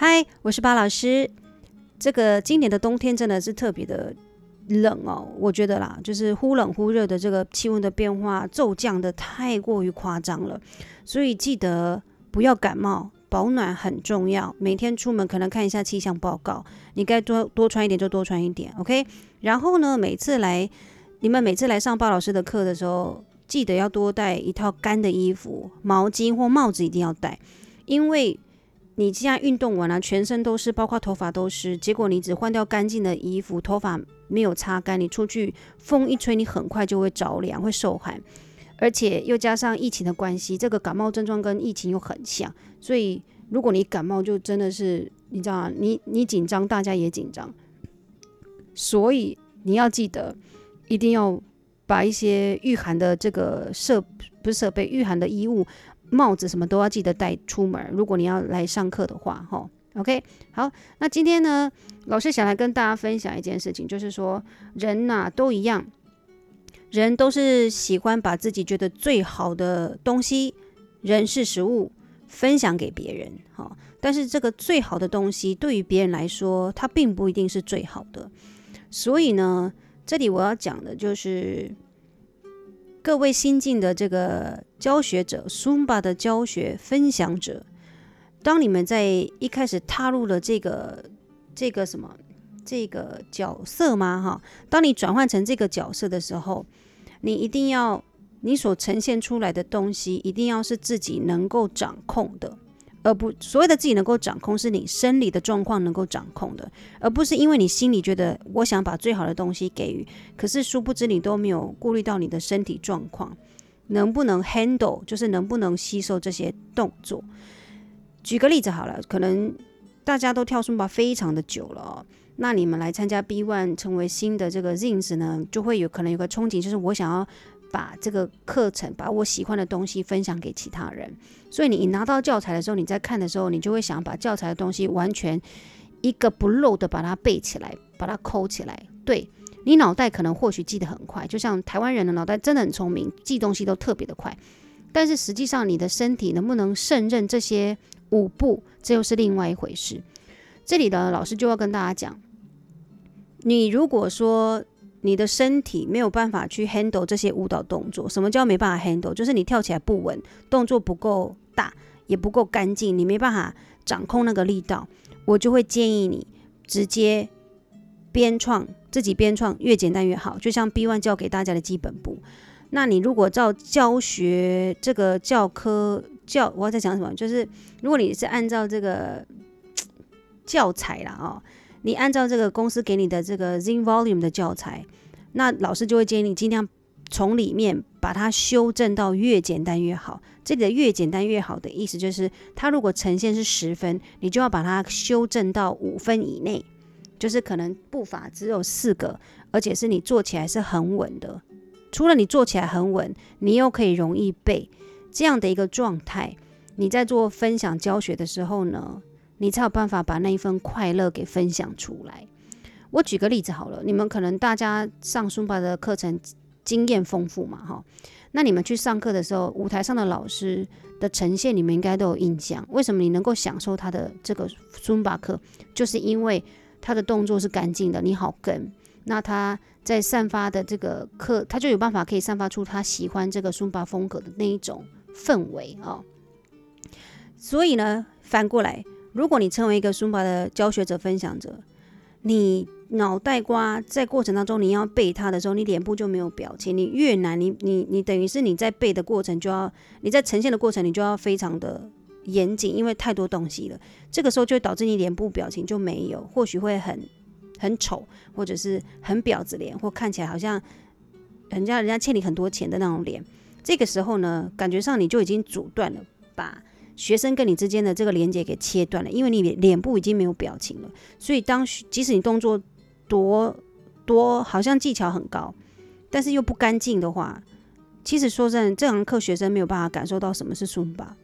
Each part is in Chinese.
嗨，我是巴老师。这个今年的冬天真的是特别的冷哦，我觉得啦，就是忽冷忽热的这个气温的变化骤降的太过于夸张了，所以记得不要感冒，保暖很重要。每天出门可能看一下气象报告，你该多多穿一点就多穿一点，OK。然后呢，每次来你们每次来上鲍老师的课的时候，记得要多带一套干的衣服、毛巾或帽子，一定要带，因为。你现在运动完了，全身都是，包括头发都湿，结果你只换掉干净的衣服，头发没有擦干，你出去风一吹，你很快就会着凉，会受寒，而且又加上疫情的关系，这个感冒症状跟疫情又很像，所以如果你感冒，就真的是你知道？你你紧张，大家也紧张，所以你要记得，一定要把一些御寒的这个设不是设备，御寒的衣物。帽子什么都要记得带出门。如果你要来上课的话，哈，OK，好。那今天呢，老师想来跟大家分享一件事情，就是说人呐、都一样，人都是喜欢把自己觉得最好的东西、人是食物分享给别人，哈。但是这个最好的东西对于别人来说，它并不一定是最好的。所以呢，这里我要讲的就是。各位新进的这个教学者，Sumba 的教学分享者，当你们在一开始踏入了这个这个什么这个角色吗？哈，当你转换成这个角色的时候，你一定要你所呈现出来的东西，一定要是自己能够掌控的。而不所谓的自己能够掌控，是你生理的状况能够掌控的，而不是因为你心里觉得我想把最好的东西给予，可是殊不知你都没有顾虑到你的身体状况能不能 handle，就是能不能吸收这些动作。举个例子好了，可能大家都跳 Zumba 非常的久了哦，那你们来参加 B One 成为新的这个 Zins 呢，就会有可能有个憧憬，就是我想要。把这个课程，把我喜欢的东西分享给其他人。所以你拿到教材的时候，你在看的时候，你就会想把教材的东西完全一个不漏的把它背起来，把它抠起来。对，你脑袋可能或许记得很快，就像台湾人的脑袋真的很聪明，记东西都特别的快。但是实际上，你的身体能不能胜任这些舞步，这又是另外一回事。这里的老师就要跟大家讲，你如果说。你的身体没有办法去 handle 这些舞蹈动作。什么叫没办法 handle？就是你跳起来不稳，动作不够大，也不够干净，你没办法掌控那个力道。我就会建议你直接编创，自己编创，越简单越好。就像 B1 教给大家的基本步。那你如果照教学这个教科教，我要在讲什么？就是如果你是按照这个教材啦，哦。你按照这个公司给你的这个 Zin Volume 的教材，那老师就会建议你尽量从里面把它修正到越简单越好。这里的越简单越好的意思就是，它如果呈现是十分，你就要把它修正到五分以内，就是可能步伐只有四个，而且是你做起来是很稳的。除了你做起来很稳，你又可以容易背这样的一个状态，你在做分享教学的时候呢，你才有办法把那一份快乐给分享出来。我举个例子好了，你们可能大家上 Zumba 的课程经验丰富嘛，哈，那你们去上课的时候，舞台上的老师的呈现，你们应该都有印象。为什么你能够享受他的这个 Zumba 课？就是因为他的动作是干净的，你好跟。那他在散发的这个课，他就有办法可以散发出他喜欢这个 Zumba 风格的那一种氛围啊。所以呢，反过来。如果你成为一个 Zumba 的教学者、分享者，你脑袋瓜在过程当中你要背它的时候，你脸部就没有表情。你越难，你你你等于是你在背的过程就要，你在呈现的过程你就要非常的严谨，因为太多东西了。这个时候就会导致你脸部表情就没有，或许会很很丑，或者是很婊子脸，或看起来好像人家人家欠你很多钱的那种脸。这个时候呢，感觉上你就已经阻断了，把。学生跟你之间的这个连接给切断了，因为你脸部已经没有表情了，所以当即使你动作多多好像技巧很高，但是又不干净的话，其实说真的，这堂课学生没有办法感受到什么是书法。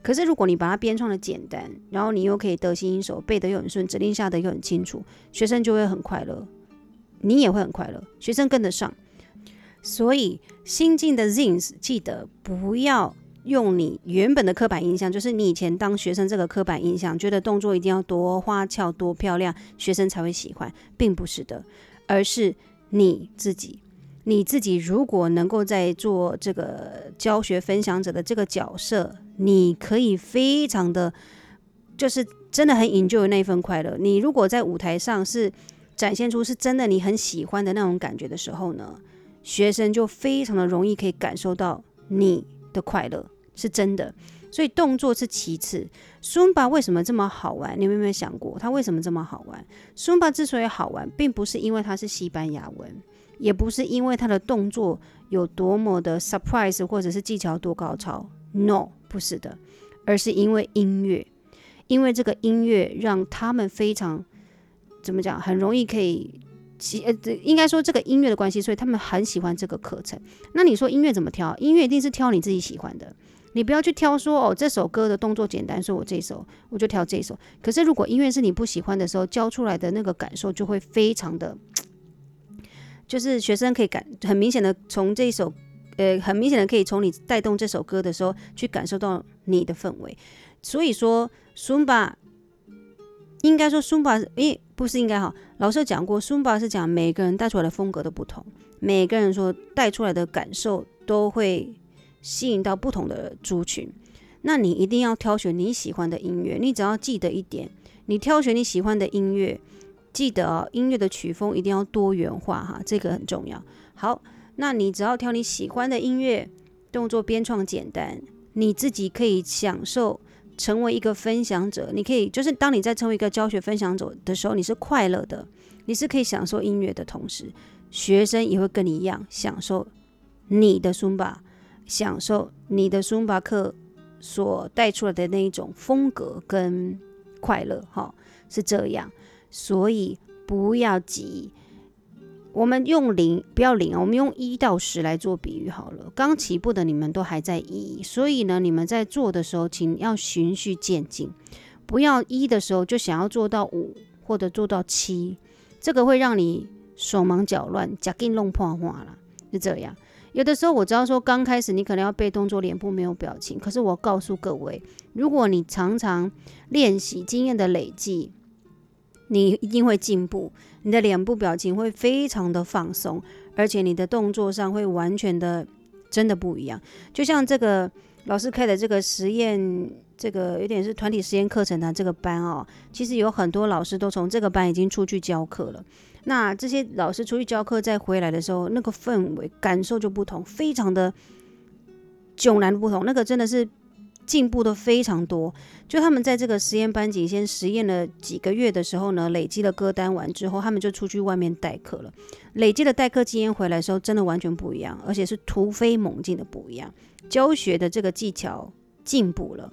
可是如果你把它编创的简单，然后你又可以得心应手，背得又很顺，指令下得又很清楚，学生就会很快乐，你也会很快乐，学生跟得上。所以新进的 Zins 记得不要。用你原本的刻板印象，就是你以前当学生这个刻板印象，觉得动作一定要多花俏、多漂亮，学生才会喜欢，并不是的，而是你自己，你自己如果能够在做这个教学分享者的这个角色，你可以非常的，就是真的很 enjoy 那份快乐。你如果在舞台上是展现出是真的你很喜欢的那种感觉的时候呢，学生就非常的容易可以感受到你的快乐。是真的，所以动作是其次。Sumba 为什么这么好玩？你们有没有想过，它为什么这么好玩？Sumba 之所以好玩，并不是因为它是西班牙文，也不是因为它的动作有多么的 surprise，或者是技巧多高超。No，不是的，而是因为音乐，因为这个音乐让他们非常怎么讲，很容易可以其呃，应该说这个音乐的关系，所以他们很喜欢这个课程。那你说音乐怎么挑？音乐一定是挑你自己喜欢的。你不要去挑说哦，这首歌的动作简单，说我这首我就挑这首。可是如果音乐是你不喜欢的时候，教出来的那个感受就会非常的，就是学生可以感很明显的从这首，呃，很明显的可以从你带动这首歌的时候去感受到你的氛围。所以说，Zumba 应该说 Zumba，诶，不是应该哈，老师讲过苏巴是讲每个人带出来的风格都不同，每个人说带出来的感受都会。吸引到不同的族群，那你一定要挑选你喜欢的音乐。你只要记得一点，你挑选你喜欢的音乐，记得哦，音乐的曲风一定要多元化哈，这个很重要。好，那你只要挑你喜欢的音乐，动作编创简单，你自己可以享受成为一个分享者。你可以就是当你在成为一个教学分享者的时候，你是快乐的，你是可以享受音乐的同时，学生也会跟你一样享受你的苏巴。享受你的 Zumba 课所带出来的那一种风格跟快乐，哈，是这样。所以不要急，我们用零，不要零啊，我们用一到十来做比喻好了。刚起步的你们都还在一，所以呢，你们在做的时候，请要循序渐进，不要一的时候就想要做到五或者做到七，这个会让你手忙脚乱，脚给弄破话了，是这样。有的时候我知道说，刚开始你可能要背动作，脸部没有表情。可是我告诉各位，如果你常常练习经验的累积，你一定会进步。你的脸部表情会非常的放松，而且你的动作上会完全的真的不一样。就像这个老师开的这个实验，这个有点是团体实验课程的这个班哦，其实有很多老师都从这个班已经出去教课了。那这些老师出去教课再回来的时候，那个氛围感受就不同，非常的迥然不同。那个真的是进步的非常多。就他们在这个实验班级先实验了几个月的时候呢，累积了歌单完之后，他们就出去外面代课了。累积的代课经验回来的时候，真的完全不一样，而且是突飞猛进的不一样。教学的这个技巧进步了，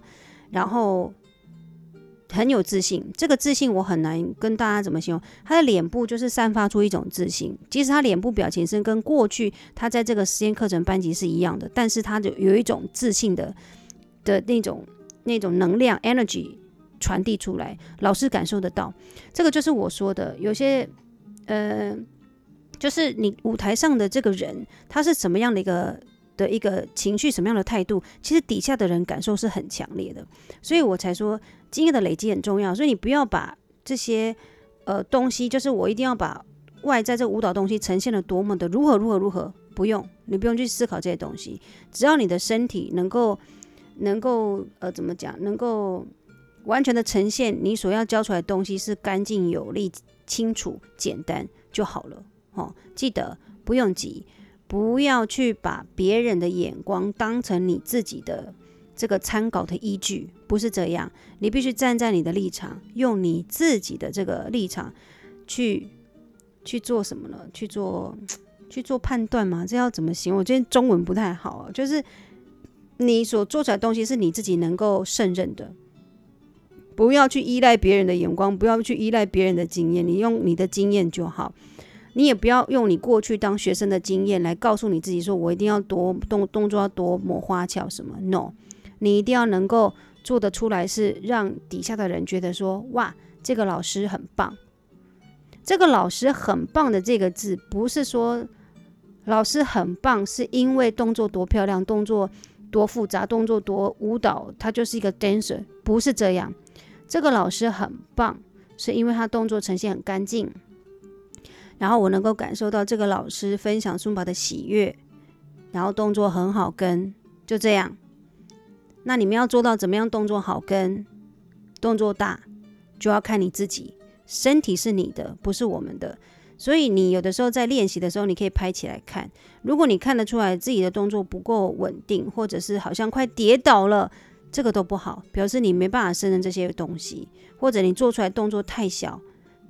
然后。很有自信，这个自信我很难跟大家怎么形容。他的脸部就是散发出一种自信，即使他脸部表情是跟过去他在这个实验课程班级是一样的，但是他就有一种自信的的那种那种能量 energy 传递出来，老师感受得到。这个就是我说的，有些呃，就是你舞台上的这个人，他是什么样的一个。的一个情绪，什么样的态度，其实底下的人感受是很强烈的，所以我才说经验的累积很重要。所以你不要把这些呃东西，就是我一定要把外在这舞蹈东西呈现的多么的如何如何如何，不用，你不用去思考这些东西，只要你的身体能够能够呃怎么讲，能够完全的呈现你所要教出来的东西是干净有力、清楚、简单就好了。哦，记得不用急。不要去把别人的眼光当成你自己的这个参考的依据，不是这样。你必须站在你的立场，用你自己的这个立场去去做什么呢？去做去做判断吗？这要怎么形容？我觉得中文不太好，就是你所做出来的东西是你自己能够胜任的，不要去依赖别人的眼光，不要去依赖别人的经验，你用你的经验就好。你也不要用你过去当学生的经验来告诉你自己，说我一定要多动动作要多么花俏什么？No，你一定要能够做得出来，是让底下的人觉得说，哇，这个老师很棒。这个老师很棒的这个字，不是说老师很棒是因为动作多漂亮，动作多复杂，动作多舞蹈，他就是一个 dancer，不是这样。这个老师很棒，是因为他动作呈现很干净，然后我能够感受到这个老师分享尊巴的喜悦，然后动作很好跟，就这样。那你们要做到怎么样动作好跟，动作大，就要看你自己。身体是你的，不是我们的。所以你有的时候在练习的时候，你可以拍起来看。如果你看得出来自己的动作不够稳定，或者是好像快跌倒了，这个都不好，表示你没办法胜任这些东西，或者你做出来动作太小，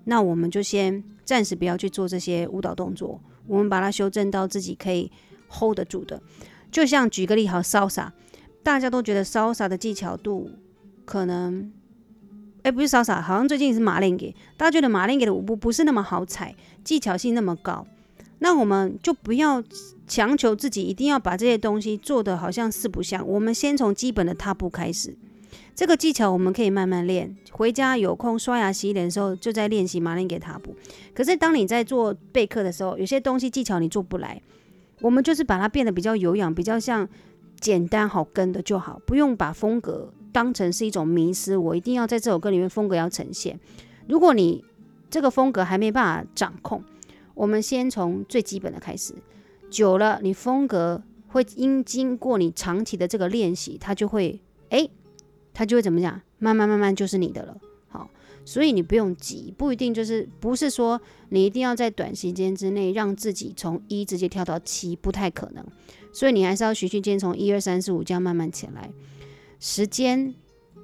那我们就先暂时不要去做这些舞蹈动作，我们把它修正到自己可以 hold 得住的。就像举个例，好潇洒大家都觉得潇洒的技巧度可能。哎，不是莎莎，好像最近是马林给大家觉得马林给的舞步不是那么好踩，技巧性那么高，那我们就不要强求自己一定要把这些东西做得好像四不像。我们先从基本的踏步开始，这个技巧我们可以慢慢练。回家有空刷牙洗脸的时候，就在练习马林给踏步。可是当你在做备课的时候，有些东西技巧你做不来，我们就是把它变得比较有氧，比较像简单好跟的就好，不用把风格。当成是一种迷失，我一定要在这首歌里面风格要呈现。如果你这个风格还没办法掌控，我们先从最基本的开始。久了，你风格会因经过你长期的这个练习，它就会诶，它就会怎么讲？慢慢慢慢就是你的了。好，所以你不用急，不一定就是不是说你一定要在短时间之内让自己从一直接跳到七，不太可能。所以你还是要循序渐进，从一二三四五这样慢慢起来。时间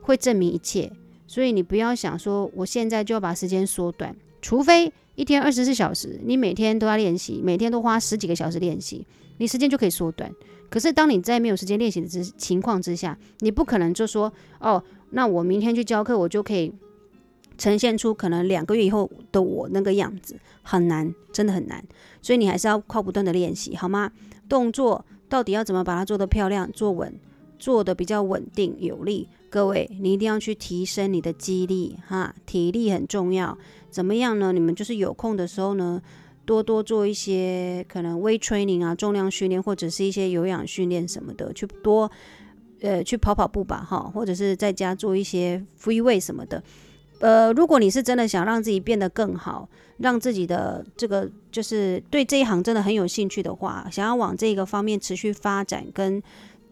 会证明一切，所以你不要想说我现在就要把时间缩短，除非一天二十四小时，你每天都要练习，每天都花十几个小时练习，你时间就可以缩短。可是当你在没有时间练习的之情况之下，你不可能就说哦，那我明天去教课，我就可以呈现出可能两个月以后的我那个样子，很难，真的很难。所以你还是要靠不断的练习，好吗？动作到底要怎么把它做得漂亮、做稳？做的比较稳定有力，各位，你一定要去提升你的肌力哈，体力很重要。怎么样呢？你们就是有空的时候呢，多多做一些可能微 training 啊，重量训练或者是一些有氧训练什么的，去多呃去跑跑步吧哈，或者是在家做一些 free weight 什么的。呃，如果你是真的想让自己变得更好，让自己的这个就是对这一行真的很有兴趣的话，想要往这个方面持续发展跟。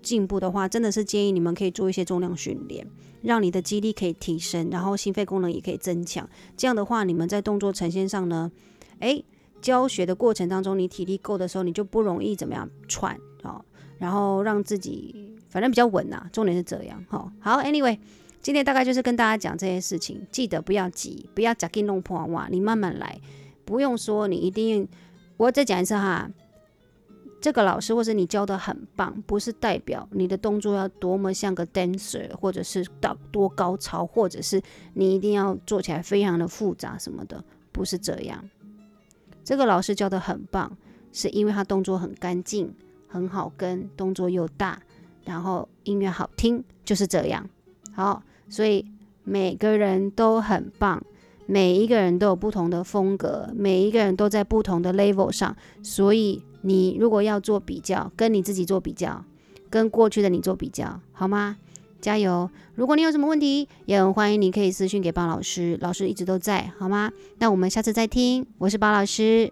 进步的话，真的是建议你们可以做一些重量训练，让你的肌力可以提升，然后心肺功能也可以增强。这样的话，你们在动作呈现上呢，诶，教学的过程当中，你体力够的时候，你就不容易怎么样喘啊、哦，然后让自己反正比较稳呐、啊。重点是这样哈、哦。好，Anyway，今天大概就是跟大家讲这些事情，记得不要急，不要急弄破哇，你慢慢来，不用说你一定，我再讲一次哈。这个老师或是你教的很棒，不是代表你的动作要多么像个 dancer，或者是到多高超，或者是你一定要做起来非常的复杂什么的，不是这样。这个老师教的很棒，是因为他动作很干净，很好跟，动作又大，然后音乐好听，就是这样。好，所以每个人都很棒，每一个人都有不同的风格，每一个人都在不同的 level 上，所以。你如果要做比较，跟你自己做比较，跟过去的你做比较，好吗？加油！如果你有什么问题，也很欢迎你可以私信给包老师，老师一直都在，好吗？那我们下次再听，我是包老师。